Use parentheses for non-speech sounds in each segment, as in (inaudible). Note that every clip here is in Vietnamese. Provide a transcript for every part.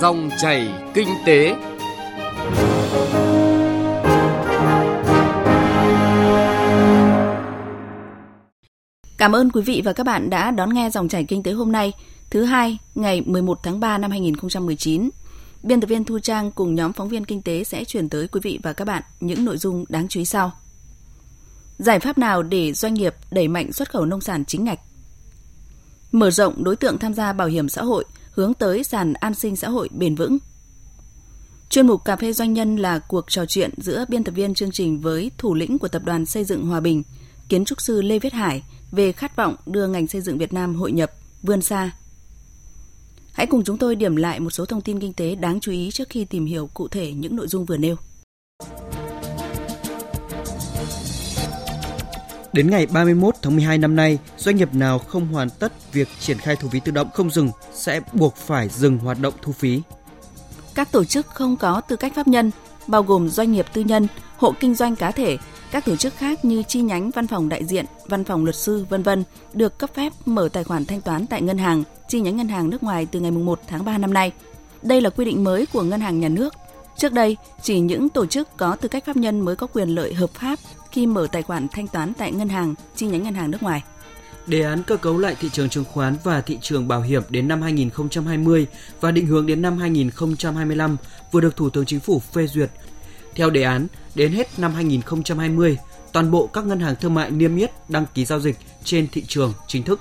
Dòng chảy kinh tế. Cảm ơn quý vị và các bạn đã đón nghe dòng chảy kinh tế hôm nay, thứ hai, ngày 11 tháng 3 năm 2019. Biên tập viên Thu Trang cùng nhóm phóng viên kinh tế sẽ chuyển tới quý vị và các bạn những nội dung đáng chú ý sau. Giải pháp nào để doanh nghiệp đẩy mạnh xuất khẩu nông sản chính ngạch? Mở rộng đối tượng tham gia bảo hiểm xã hội hướng tới sàn an sinh xã hội bền vững. Chuyên mục Cà phê Doanh nhân là cuộc trò chuyện giữa biên tập viên chương trình với thủ lĩnh của Tập đoàn Xây dựng Hòa Bình, kiến trúc sư Lê Viết Hải về khát vọng đưa ngành xây dựng Việt Nam hội nhập, vươn xa. Hãy cùng chúng tôi điểm lại một số thông tin kinh tế đáng chú ý trước khi tìm hiểu cụ thể những nội dung vừa nêu. Đến ngày 31 tháng 12 năm nay, doanh nghiệp nào không hoàn tất việc triển khai thu phí tự động không dừng sẽ buộc phải dừng hoạt động thu phí. Các tổ chức không có tư cách pháp nhân, bao gồm doanh nghiệp tư nhân, hộ kinh doanh cá thể, các tổ chức khác như chi nhánh văn phòng đại diện, văn phòng luật sư, vân vân được cấp phép mở tài khoản thanh toán tại ngân hàng, chi nhánh ngân hàng nước ngoài từ ngày 1 tháng 3 năm nay. Đây là quy định mới của ngân hàng nhà nước. Trước đây, chỉ những tổ chức có tư cách pháp nhân mới có quyền lợi hợp pháp khi mở tài khoản thanh toán tại ngân hàng, chi nhánh ngân hàng nước ngoài. Đề án cơ cấu lại thị trường chứng khoán và thị trường bảo hiểm đến năm 2020 và định hướng đến năm 2025 vừa được Thủ tướng Chính phủ phê duyệt. Theo đề án, đến hết năm 2020, toàn bộ các ngân hàng thương mại niêm yết đăng ký giao dịch trên thị trường chính thức.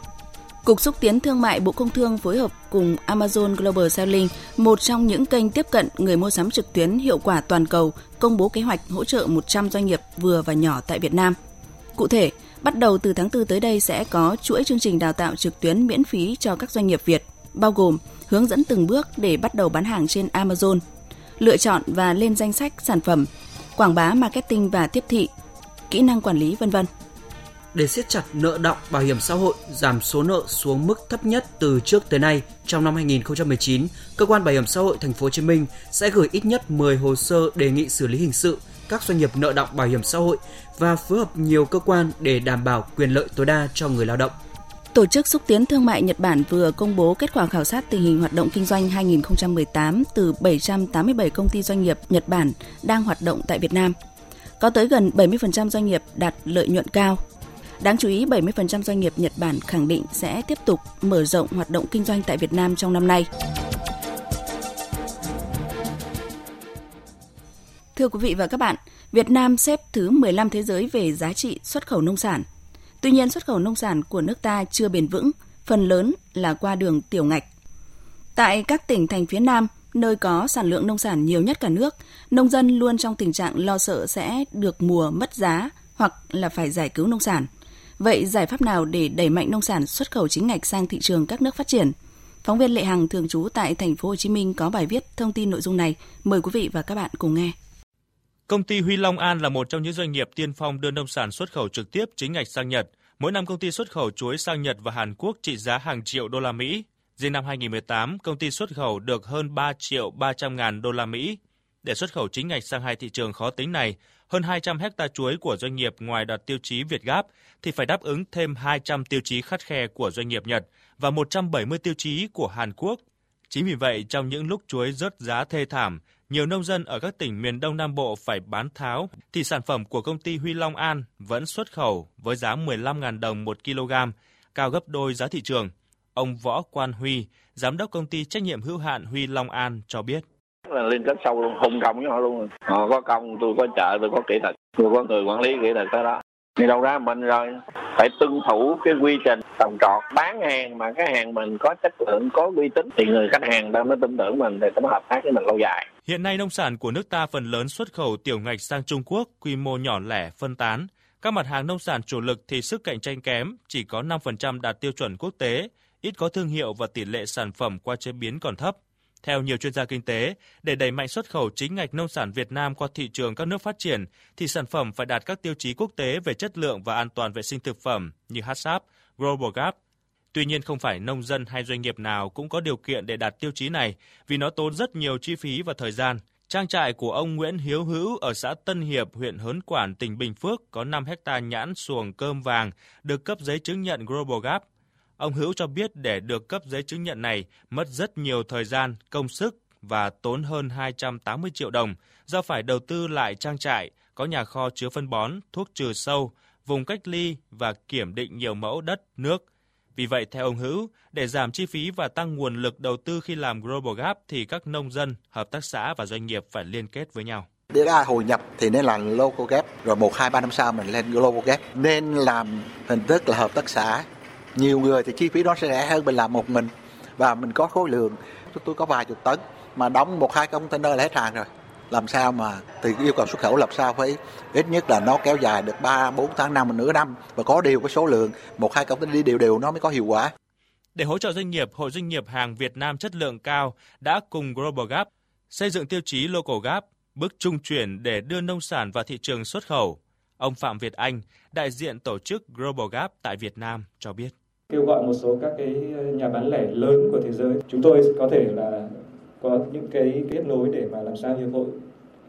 Cục xúc tiến thương mại Bộ Công Thương phối hợp cùng Amazon Global Selling, một trong những kênh tiếp cận người mua sắm trực tuyến hiệu quả toàn cầu, công bố kế hoạch hỗ trợ 100 doanh nghiệp vừa và nhỏ tại Việt Nam. Cụ thể, bắt đầu từ tháng 4 tới đây sẽ có chuỗi chương trình đào tạo trực tuyến miễn phí cho các doanh nghiệp Việt, bao gồm hướng dẫn từng bước để bắt đầu bán hàng trên Amazon, lựa chọn và lên danh sách sản phẩm, quảng bá marketing và tiếp thị, kỹ năng quản lý vân vân để siết chặt nợ động bảo hiểm xã hội, giảm số nợ xuống mức thấp nhất từ trước tới nay trong năm 2019, cơ quan bảo hiểm xã hội thành phố Hồ Chí Minh sẽ gửi ít nhất 10 hồ sơ đề nghị xử lý hình sự các doanh nghiệp nợ động bảo hiểm xã hội và phối hợp nhiều cơ quan để đảm bảo quyền lợi tối đa cho người lao động. Tổ chức xúc tiến thương mại Nhật Bản vừa công bố kết quả khảo sát tình hình hoạt động kinh doanh 2018 từ 787 công ty doanh nghiệp Nhật Bản đang hoạt động tại Việt Nam. Có tới gần 70% doanh nghiệp đạt lợi nhuận cao, Đáng chú ý, 70% doanh nghiệp Nhật Bản khẳng định sẽ tiếp tục mở rộng hoạt động kinh doanh tại Việt Nam trong năm nay. Thưa quý vị và các bạn, Việt Nam xếp thứ 15 thế giới về giá trị xuất khẩu nông sản. Tuy nhiên, xuất khẩu nông sản của nước ta chưa bền vững, phần lớn là qua đường tiểu ngạch. Tại các tỉnh thành phía Nam, nơi có sản lượng nông sản nhiều nhất cả nước, nông dân luôn trong tình trạng lo sợ sẽ được mùa mất giá hoặc là phải giải cứu nông sản. Vậy giải pháp nào để đẩy mạnh nông sản xuất khẩu chính ngạch sang thị trường các nước phát triển? Phóng viên Lệ Hằng thường trú tại thành phố Hồ Chí Minh có bài viết thông tin nội dung này. Mời quý vị và các bạn cùng nghe. Công ty Huy Long An là một trong những doanh nghiệp tiên phong đưa nông sản xuất khẩu trực tiếp chính ngạch sang Nhật. Mỗi năm công ty xuất khẩu chuối sang Nhật và Hàn Quốc trị giá hàng triệu đô la Mỹ. Riêng năm 2018, công ty xuất khẩu được hơn 3 triệu 300 ngàn đô la Mỹ. Để xuất khẩu chính ngạch sang hai thị trường khó tính này, hơn 200 hecta chuối của doanh nghiệp ngoài đạt tiêu chí Việt Gáp thì phải đáp ứng thêm 200 tiêu chí khắt khe của doanh nghiệp Nhật và 170 tiêu chí của Hàn Quốc. Chính vì vậy, trong những lúc chuối rớt giá thê thảm, nhiều nông dân ở các tỉnh miền Đông Nam Bộ phải bán tháo, thì sản phẩm của công ty Huy Long An vẫn xuất khẩu với giá 15.000 đồng 1 kg, cao gấp đôi giá thị trường. Ông Võ Quan Huy, giám đốc công ty trách nhiệm hữu hạn Huy Long An cho biết là liên kết sâu luôn hùng công với họ luôn họ có công, tôi có chợ tôi có kỹ thuật, tôi có người quản lý kỹ thuật tới đó. Thì đâu ra mình rồi, phải tuân thủ cái quy trình trồng trọt, bán hàng mà cái hàng mình có chất lượng, có uy tín, thì người khách hàng ta mới tin tưởng mình thì mới hợp tác với mình lâu dài. Hiện nay nông sản của nước ta phần lớn xuất khẩu tiểu ngạch sang Trung Quốc, quy mô nhỏ lẻ, phân tán. Các mặt hàng nông sản chủ lực thì sức cạnh tranh kém, chỉ có 5% đạt tiêu chuẩn quốc tế, ít có thương hiệu và tỷ lệ sản phẩm qua chế biến còn thấp theo nhiều chuyên gia kinh tế, để đẩy mạnh xuất khẩu chính ngạch nông sản Việt Nam qua thị trường các nước phát triển, thì sản phẩm phải đạt các tiêu chí quốc tế về chất lượng và an toàn vệ sinh thực phẩm như HACCP, Global Gap. Tuy nhiên không phải nông dân hay doanh nghiệp nào cũng có điều kiện để đạt tiêu chí này vì nó tốn rất nhiều chi phí và thời gian. Trang trại của ông Nguyễn Hiếu Hữu ở xã Tân Hiệp, huyện Hớn Quản, tỉnh Bình Phước có 5 hecta nhãn xuồng cơm vàng được cấp giấy chứng nhận Global Gap – Ông Hữu cho biết để được cấp giấy chứng nhận này mất rất nhiều thời gian, công sức và tốn hơn 280 triệu đồng do phải đầu tư lại trang trại, có nhà kho chứa phân bón, thuốc trừ sâu, vùng cách ly và kiểm định nhiều mẫu đất, nước. Vì vậy, theo ông Hữu, để giảm chi phí và tăng nguồn lực đầu tư khi làm Global Gap thì các nông dân, hợp tác xã và doanh nghiệp phải liên kết với nhau. Để ra hồi nhập thì nên là local gap, rồi một hai ba năm sau mình lên global gap. Nên làm hình thức là hợp tác xã. Nhiều người thì chi phí đó sẽ rẻ hơn mình làm một mình và mình có khối lượng. Tôi có vài chục tấn mà đóng một hai container là hết hàng rồi làm sao mà thì yêu cầu xuất khẩu làm sao phải ít nhất là nó kéo dài được 3, 4 tháng năm nửa năm và có điều cái số lượng một hai công ty đi đều đều nó mới có hiệu quả. Để hỗ trợ doanh nghiệp, Hội doanh nghiệp hàng Việt Nam chất lượng cao đã cùng Global Gap xây dựng tiêu chí Local Gap, bước trung chuyển để đưa nông sản vào thị trường xuất khẩu. Ông Phạm Việt Anh, đại diện tổ chức Global Gap tại Việt Nam cho biết kêu gọi một số các cái ờ, nhà bán lẻ lớn của thế giới. Chúng tôi có thể là có những cái kết nối để mà làm sao hiệp hội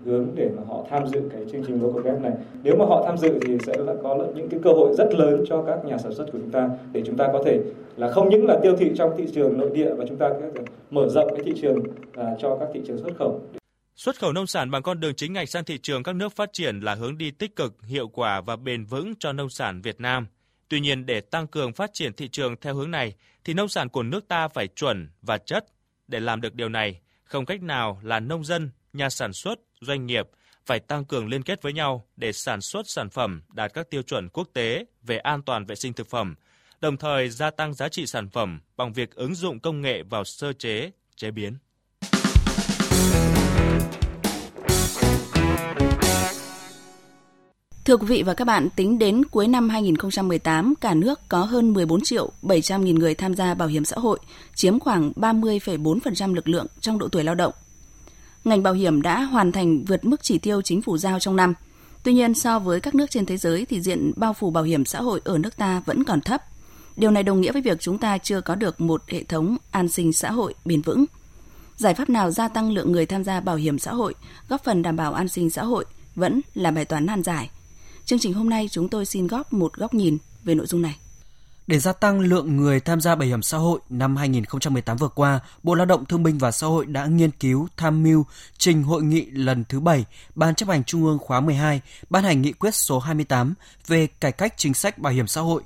hướng để mà họ tham dự cái chương trình local gap này. Nếu mà họ tham dự thì sẽ là có những cái cơ hội rất lớn cho các nhà sản xuất của chúng ta để chúng ta có thể là không những là tiêu thụ trong thị trường nội địa và chúng ta có thể mở rộng cái thị trường à, cho các thị trường xuất khẩu. Xuất khẩu nông sản bằng con đường chính ngạch sang thị trường các nước phát triển là hướng đi tích cực, hiệu quả và bền vững cho nông sản Việt Nam. Tuy nhiên để tăng cường phát triển thị trường theo hướng này thì nông sản của nước ta phải chuẩn và chất để làm được điều này, không cách nào là nông dân, nhà sản xuất, doanh nghiệp phải tăng cường liên kết với nhau để sản xuất sản phẩm đạt các tiêu chuẩn quốc tế về an toàn vệ sinh thực phẩm, đồng thời gia tăng giá trị sản phẩm bằng việc ứng dụng công nghệ vào sơ chế, chế biến. Thưa quý vị và các bạn, tính đến cuối năm 2018, cả nước có hơn 14 triệu 700 nghìn người tham gia bảo hiểm xã hội, chiếm khoảng 30,4% lực lượng trong độ tuổi lao động. Ngành bảo hiểm đã hoàn thành vượt mức chỉ tiêu chính phủ giao trong năm. Tuy nhiên, so với các nước trên thế giới thì diện bao phủ bảo hiểm xã hội ở nước ta vẫn còn thấp. Điều này đồng nghĩa với việc chúng ta chưa có được một hệ thống an sinh xã hội bền vững. Giải pháp nào gia tăng lượng người tham gia bảo hiểm xã hội, góp phần đảm bảo an sinh xã hội vẫn là bài toán nan giải – Chương trình hôm nay chúng tôi xin góp một góc nhìn về nội dung này. Để gia tăng lượng người tham gia bảo hiểm xã hội, năm 2018 vừa qua, Bộ Lao động Thương binh và Xã hội đã nghiên cứu, tham mưu, trình hội nghị lần thứ 7 Ban chấp hành Trung ương khóa 12 ban hành nghị quyết số 28 về cải cách chính sách bảo hiểm xã hội.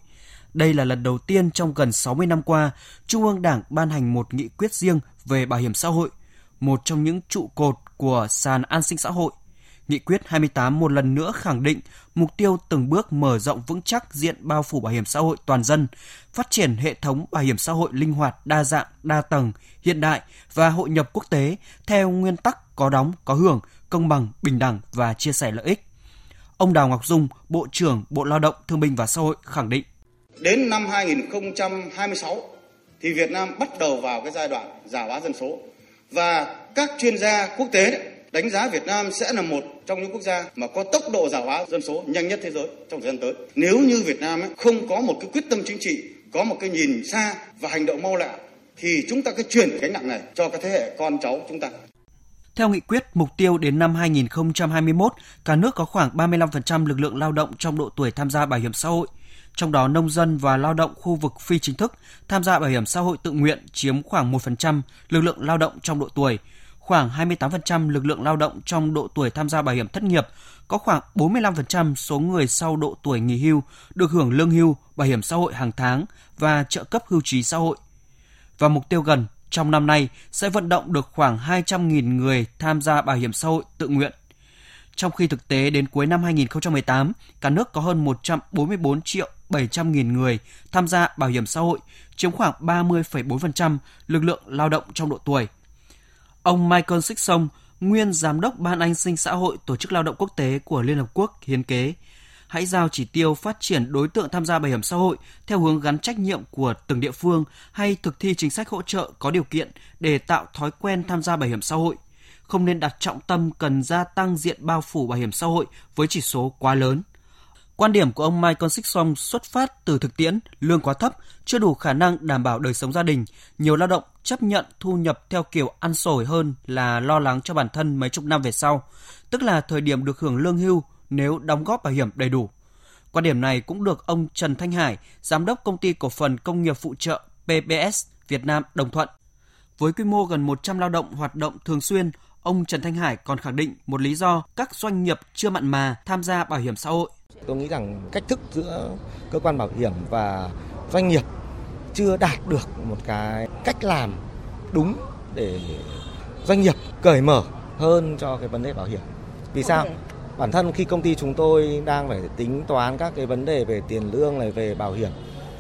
Đây là lần đầu tiên trong gần 60 năm qua, Trung ương Đảng ban hành một nghị quyết riêng về bảo hiểm xã hội, một trong những trụ cột của sàn an sinh xã hội Nghị quyết 28 một lần nữa khẳng định mục tiêu từng bước mở rộng vững chắc diện bao phủ bảo hiểm xã hội toàn dân, phát triển hệ thống bảo hiểm xã hội linh hoạt, đa dạng, đa tầng, hiện đại và hội nhập quốc tế theo nguyên tắc có đóng, có hưởng, công bằng, bình đẳng và chia sẻ lợi ích. Ông Đào Ngọc Dung, Bộ trưởng Bộ Lao động Thương binh và Xã hội khẳng định. Đến năm 2026 thì Việt Nam bắt đầu vào cái giai đoạn già hóa dân số và các chuyên gia quốc tế đánh giá Việt Nam sẽ là một trong những quốc gia mà có tốc độ già hóa dân số nhanh nhất thế giới trong thời gian tới. Nếu như Việt Nam không có một cái quyết tâm chính trị, có một cái nhìn xa và hành động mau lẹ thì chúng ta cứ chuyển gánh nặng này cho các thế hệ con cháu chúng ta. Theo nghị quyết, mục tiêu đến năm 2021, cả nước có khoảng 35% lực lượng lao động trong độ tuổi tham gia bảo hiểm xã hội. Trong đó, nông dân và lao động khu vực phi chính thức tham gia bảo hiểm xã hội tự nguyện chiếm khoảng 1% lực lượng lao động trong độ tuổi, khoảng 28% lực lượng lao động trong độ tuổi tham gia bảo hiểm thất nghiệp, có khoảng 45% số người sau độ tuổi nghỉ hưu được hưởng lương hưu, bảo hiểm xã hội hàng tháng và trợ cấp hưu trí xã hội. Và mục tiêu gần trong năm nay sẽ vận động được khoảng 200.000 người tham gia bảo hiểm xã hội tự nguyện. Trong khi thực tế đến cuối năm 2018, cả nước có hơn 144 triệu 700 nghìn người tham gia bảo hiểm xã hội, chiếm khoảng 30,4% lực lượng lao động trong độ tuổi – Ông Michael Sixson, nguyên giám đốc Ban An sinh xã hội Tổ chức Lao động Quốc tế của Liên Hợp Quốc hiến kế, hãy giao chỉ tiêu phát triển đối tượng tham gia bảo hiểm xã hội theo hướng gắn trách nhiệm của từng địa phương hay thực thi chính sách hỗ trợ có điều kiện để tạo thói quen tham gia bảo hiểm xã hội. Không nên đặt trọng tâm cần gia tăng diện bao phủ bảo hiểm xã hội với chỉ số quá lớn. Quan điểm của ông Michael Sixson xuất phát từ thực tiễn, lương quá thấp, chưa đủ khả năng đảm bảo đời sống gia đình. Nhiều lao động chấp nhận thu nhập theo kiểu ăn sổi hơn là lo lắng cho bản thân mấy chục năm về sau, tức là thời điểm được hưởng lương hưu nếu đóng góp bảo hiểm đầy đủ. Quan điểm này cũng được ông Trần Thanh Hải, giám đốc công ty cổ phần công nghiệp phụ trợ PBS Việt Nam đồng thuận. Với quy mô gần 100 lao động hoạt động thường xuyên, ông Trần Thanh Hải còn khẳng định một lý do các doanh nghiệp chưa mặn mà tham gia bảo hiểm xã hội. Tôi nghĩ rằng cách thức giữa cơ quan bảo hiểm và doanh nghiệp chưa đạt được một cái cách làm đúng để doanh nghiệp cởi mở hơn cho cái vấn đề bảo hiểm. Vì sao? Bản thân khi công ty chúng tôi đang phải tính toán các cái vấn đề về tiền lương này về bảo hiểm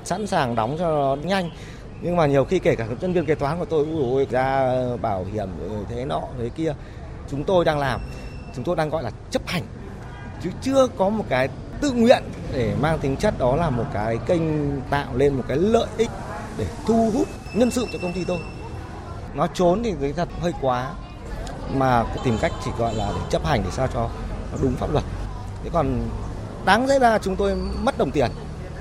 sẵn sàng đóng cho nó nhanh nhưng mà nhiều khi kể cả nhân viên kế toán của tôi ui ra bảo hiểm ừ, thế nọ, thế kia. Chúng tôi đang làm, chúng tôi đang gọi là chấp hành. Chứ chưa có một cái tự nguyện để mang tính chất đó là một cái kênh tạo lên một cái lợi ích để thu hút nhân sự cho công ty tôi. Nó trốn thì thấy thật hơi quá, mà tìm cách chỉ gọi là để chấp hành để sao cho nó đúng pháp luật. Thế còn đáng lẽ ra chúng tôi mất đồng tiền,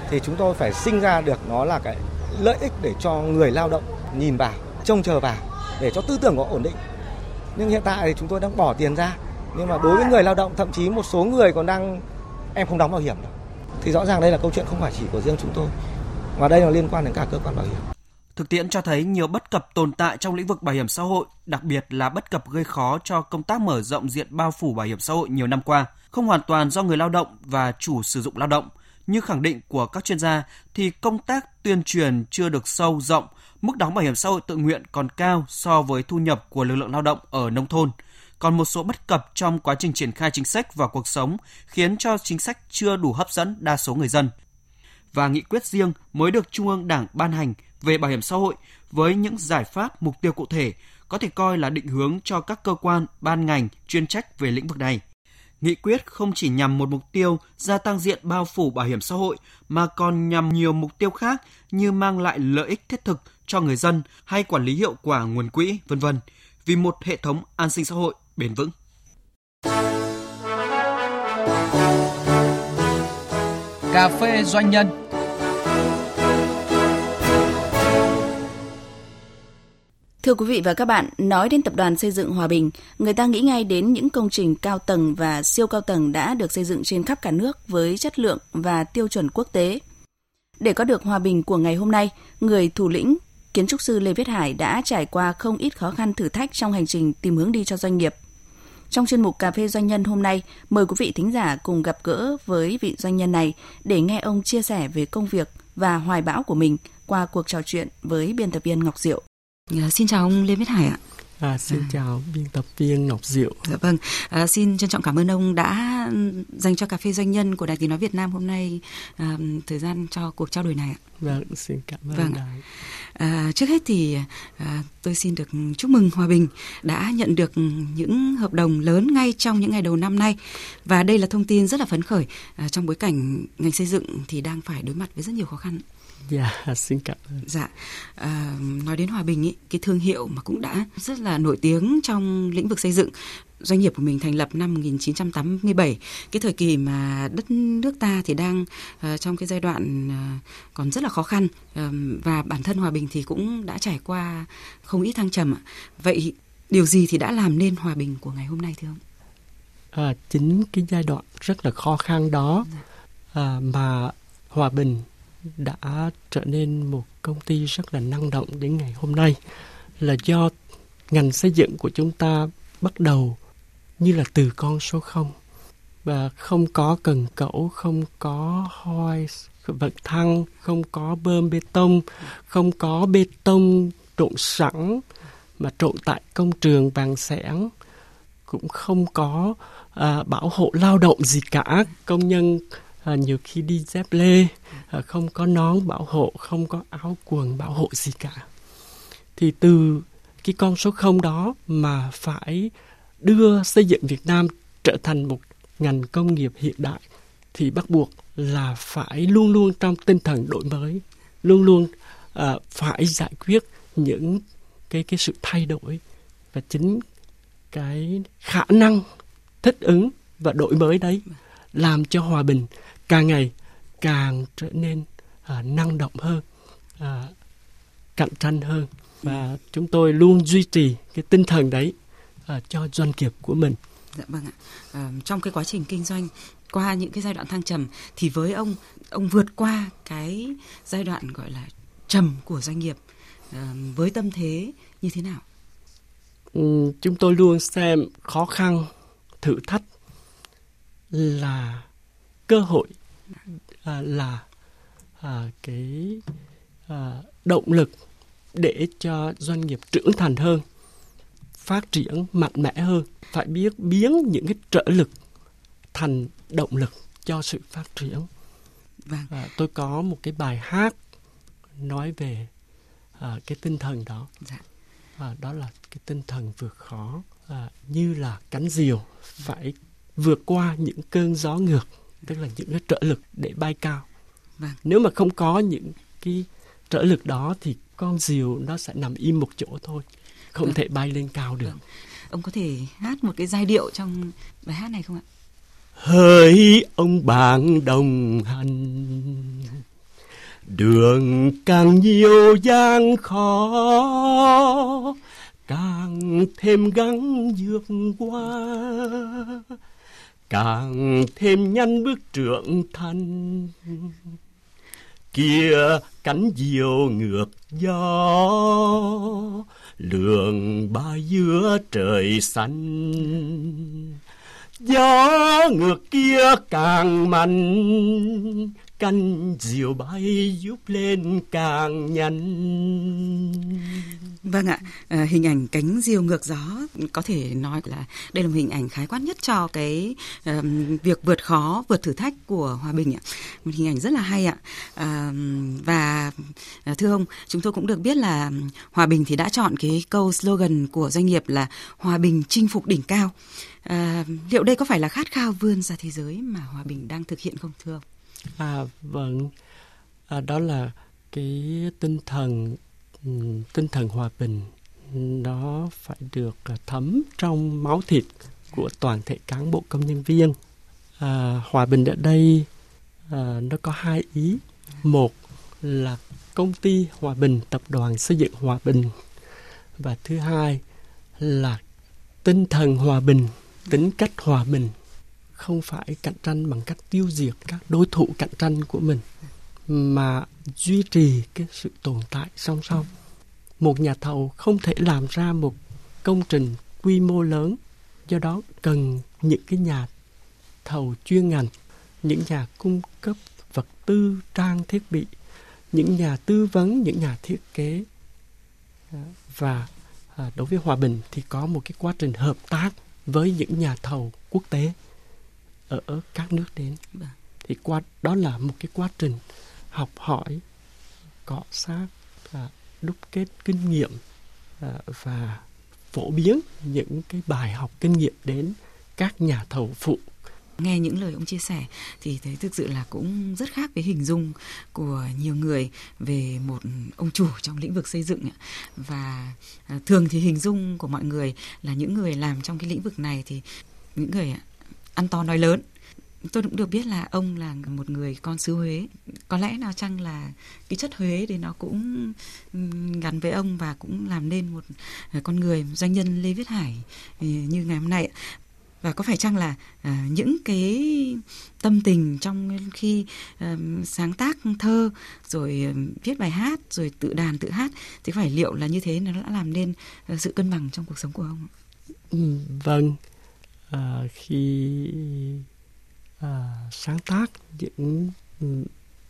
thì chúng tôi phải sinh ra được nó là cái lợi ích để cho người lao động nhìn vào trông chờ vào để cho tư tưởng có ổn định. Nhưng hiện tại thì chúng tôi đang bỏ tiền ra nhưng mà đối với người lao động thậm chí một số người còn đang em không đóng bảo hiểm đâu. Thì rõ ràng đây là câu chuyện không phải chỉ của riêng chúng tôi mà đây là liên quan đến cả cơ quan bảo hiểm. Thực tiễn cho thấy nhiều bất cập tồn tại trong lĩnh vực bảo hiểm xã hội, đặc biệt là bất cập gây khó cho công tác mở rộng diện bao phủ bảo hiểm xã hội nhiều năm qua, không hoàn toàn do người lao động và chủ sử dụng lao động. Như khẳng định của các chuyên gia thì công tác tuyên truyền chưa được sâu rộng, mức đóng bảo hiểm xã hội tự nguyện còn cao so với thu nhập của lực lượng lao động ở nông thôn. Còn một số bất cập trong quá trình triển khai chính sách vào cuộc sống khiến cho chính sách chưa đủ hấp dẫn đa số người dân. Và nghị quyết riêng mới được Trung ương Đảng ban hành về bảo hiểm xã hội với những giải pháp mục tiêu cụ thể có thể coi là định hướng cho các cơ quan, ban ngành chuyên trách về lĩnh vực này. Nghị quyết không chỉ nhằm một mục tiêu gia tăng diện bao phủ bảo hiểm xã hội mà còn nhằm nhiều mục tiêu khác như mang lại lợi ích thiết thực cho người dân hay quản lý hiệu quả nguồn quỹ, vân vân, vì một hệ thống an sinh xã hội bền vững. Cà phê doanh nhân Thưa quý vị và các bạn, nói đến tập đoàn xây dựng Hòa Bình, người ta nghĩ ngay đến những công trình cao tầng và siêu cao tầng đã được xây dựng trên khắp cả nước với chất lượng và tiêu chuẩn quốc tế. Để có được hòa bình của ngày hôm nay, người thủ lĩnh kiến trúc sư Lê Viết Hải đã trải qua không ít khó khăn thử thách trong hành trình tìm hướng đi cho doanh nghiệp. Trong chuyên mục Cà phê Doanh nhân hôm nay, mời quý vị thính giả cùng gặp gỡ với vị doanh nhân này để nghe ông chia sẻ về công việc và hoài bão của mình qua cuộc trò chuyện với biên tập viên Ngọc Diệu. À, xin chào ông Lê Viết Hải ạ. À, xin à. chào biên tập viên Ngọc Diệu. Dạ vâng, à, xin trân trọng cảm ơn ông đã dành cho cà phê doanh nhân của Đài Tiếng nói Việt Nam hôm nay à, thời gian cho cuộc trao đổi này ạ. Vâng, xin cảm ơn vâng. đài. À, trước hết thì à, tôi xin được chúc mừng Hòa Bình đã nhận được những hợp đồng lớn ngay trong những ngày đầu năm nay và đây là thông tin rất là phấn khởi à, trong bối cảnh ngành xây dựng thì đang phải đối mặt với rất nhiều khó khăn. Dạ, (laughs) xin cảm ơn. Dạ, à, nói đến Hòa Bình ý, cái thương hiệu mà cũng đã rất là nổi tiếng trong lĩnh vực xây dựng. Doanh nghiệp của mình thành lập năm 1987, cái thời kỳ mà đất nước ta thì đang uh, trong cái giai đoạn uh, còn rất là khó khăn uh, và bản thân Hòa Bình thì cũng đã trải qua không ít thăng trầm. Vậy điều gì thì đã làm nên Hòa Bình của ngày hôm nay thưa ông? À, chính cái giai đoạn rất là khó khăn đó dạ. à, mà Hòa Bình đã trở nên một công ty rất là năng động đến ngày hôm nay là do ngành xây dựng của chúng ta bắt đầu như là từ con số 0 và không có cần cẩu, không có hoi vật thăng, không có bơm bê tông, không có bê tông trộn sẵn mà trộn tại công trường vàng sẻn cũng không có à, bảo hộ lao động gì cả. Công nhân à, nhiều khi đi dép lê à, không có nón bảo hộ không có áo quần bảo hộ gì cả. Thì từ cái con số không đó mà phải đưa xây dựng Việt Nam trở thành một ngành công nghiệp hiện đại thì bắt buộc là phải luôn luôn trong tinh thần đổi mới luôn luôn à, phải giải quyết những cái cái sự thay đổi và chính cái khả năng thích ứng và đổi mới đấy làm cho hòa bình càng ngày càng trở nên à, năng động hơn à, cạnh tranh hơn. Và chúng tôi luôn duy trì cái tinh thần đấy à, cho doanh nghiệp của mình. Dạ vâng ạ. À, trong cái quá trình kinh doanh qua những cái giai đoạn thăng trầm thì với ông ông vượt qua cái giai đoạn gọi là trầm của doanh nghiệp à, với tâm thế như thế nào? Ừ, chúng tôi luôn xem khó khăn, thử thách là cơ hội à, là à, cái à, động lực để cho doanh nghiệp trưởng thành hơn, phát triển mạnh mẽ hơn, phải biết biến những cái trợ lực thành động lực cho sự phát triển. Vâng. À, tôi có một cái bài hát nói về à, cái tinh thần đó. Dạ. À, đó là cái tinh thần vượt khó à, như là cánh diều phải vượt qua những cơn gió ngược tức là những cái trợ lực để bay cao vâng. nếu mà không có những cái trợ lực đó thì con diều nó sẽ nằm im một chỗ thôi không vâng. thể bay lên cao được vâng. ông có thể hát một cái giai điệu trong bài hát này không ạ hỡi ông bạn đồng hành đường càng nhiều gian khó càng thêm gắng vượt qua càng thêm nhanh bước trưởng thành kia cánh diều ngược gió lường ba giữa trời xanh gió ngược kia càng mạnh canh diều bay giúp lên càng nhanh. Vâng ạ, à, hình ảnh cánh diều ngược gió có thể nói là đây là một hình ảnh khái quát nhất cho cái um, việc vượt khó, vượt thử thách của Hòa Bình ạ. Một hình ảnh rất là hay ạ. À, và thưa ông, chúng tôi cũng được biết là Hòa Bình thì đã chọn cái câu slogan của doanh nghiệp là Hòa Bình chinh phục đỉnh cao. À, liệu đây có phải là khát khao vươn ra thế giới mà Hòa Bình đang thực hiện không thưa ông? À vâng, à, đó là cái tinh thần Ừ, tinh thần hòa bình nó phải được à, thấm trong máu thịt của toàn thể cán bộ công nhân viên. À, hòa bình ở đây à, nó có hai ý. Một là công ty Hòa Bình, tập đoàn xây dựng Hòa Bình và thứ hai là tinh thần hòa bình, tính cách hòa bình không phải cạnh tranh bằng cách tiêu diệt các đối thủ cạnh tranh của mình mà duy trì cái sự tồn tại song song. Một nhà thầu không thể làm ra một công trình quy mô lớn do đó cần những cái nhà thầu chuyên ngành những nhà cung cấp vật tư trang thiết bị những nhà tư vấn những nhà thiết kế. Và à, đối với hòa bình thì có một cái quá trình hợp tác với những nhà thầu quốc tế ở các nước đến. Vâng. thì qua đó là một cái quá trình học hỏi, cọ sát và đúc kết kinh nghiệm à, và phổ biến những cái bài học kinh nghiệm đến các nhà thầu phụ. Nghe những lời ông chia sẻ thì thấy thực sự là cũng rất khác với hình dung của nhiều người về một ông chủ trong lĩnh vực xây dựng và à, thường thì hình dung của mọi người là những người làm trong cái lĩnh vực này thì những người ăn to nói lớn tôi cũng được biết là ông là một người con xứ Huế. Có lẽ nào chăng là cái chất Huế thì nó cũng gắn với ông và cũng làm nên một con người doanh nhân Lê Viết Hải ừ, như ngày hôm nay và có phải chăng là à, những cái tâm tình trong khi sáng tác thơ rồi viết bài hát rồi tự đàn tự hát thì phải liệu là như thế nó đã làm nên ờ, sự cân bằng trong cuộc sống của ông ừ, vâng. À, khi à, sáng tác những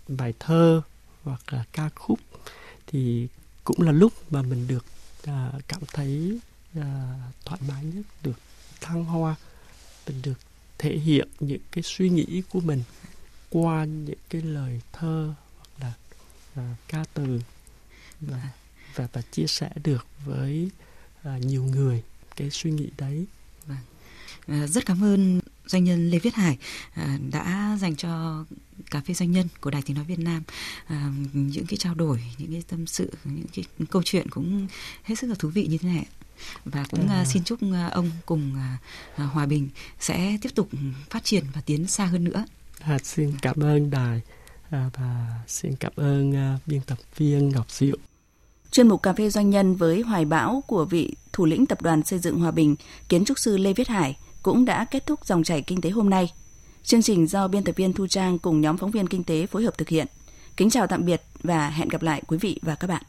bài thơ hoặc là ca khúc thì cũng là lúc mà mình được à, cảm thấy à, thoải mái nhất được thăng hoa. Mình được thể hiện những cái suy nghĩ của mình qua những cái lời thơ hoặc là à, ca từ và, và và chia sẻ được với à, nhiều người cái suy nghĩ đấy. Vâng. à, rất cảm ơn doanh nhân Lê Viết Hải à, đã dành cho cà phê doanh nhân của Đài Tiếng nói Việt Nam à, những cái trao đổi, những cái tâm sự, những cái câu chuyện cũng hết sức là thú vị như thế này và cũng à. xin chúc ông cùng hòa bình sẽ tiếp tục phát triển và tiến xa hơn nữa. À, xin cảm ơn đài à, và xin cảm ơn à, biên tập viên Ngọc Diệu. Chuyên mục cà phê doanh nhân với hoài bão của vị thủ lĩnh tập đoàn xây dựng Hòa Bình, kiến trúc sư Lê Viết Hải cũng đã kết thúc dòng chảy kinh tế hôm nay. Chương trình do biên tập viên Thu Trang cùng nhóm phóng viên kinh tế phối hợp thực hiện. Kính chào tạm biệt và hẹn gặp lại quý vị và các bạn.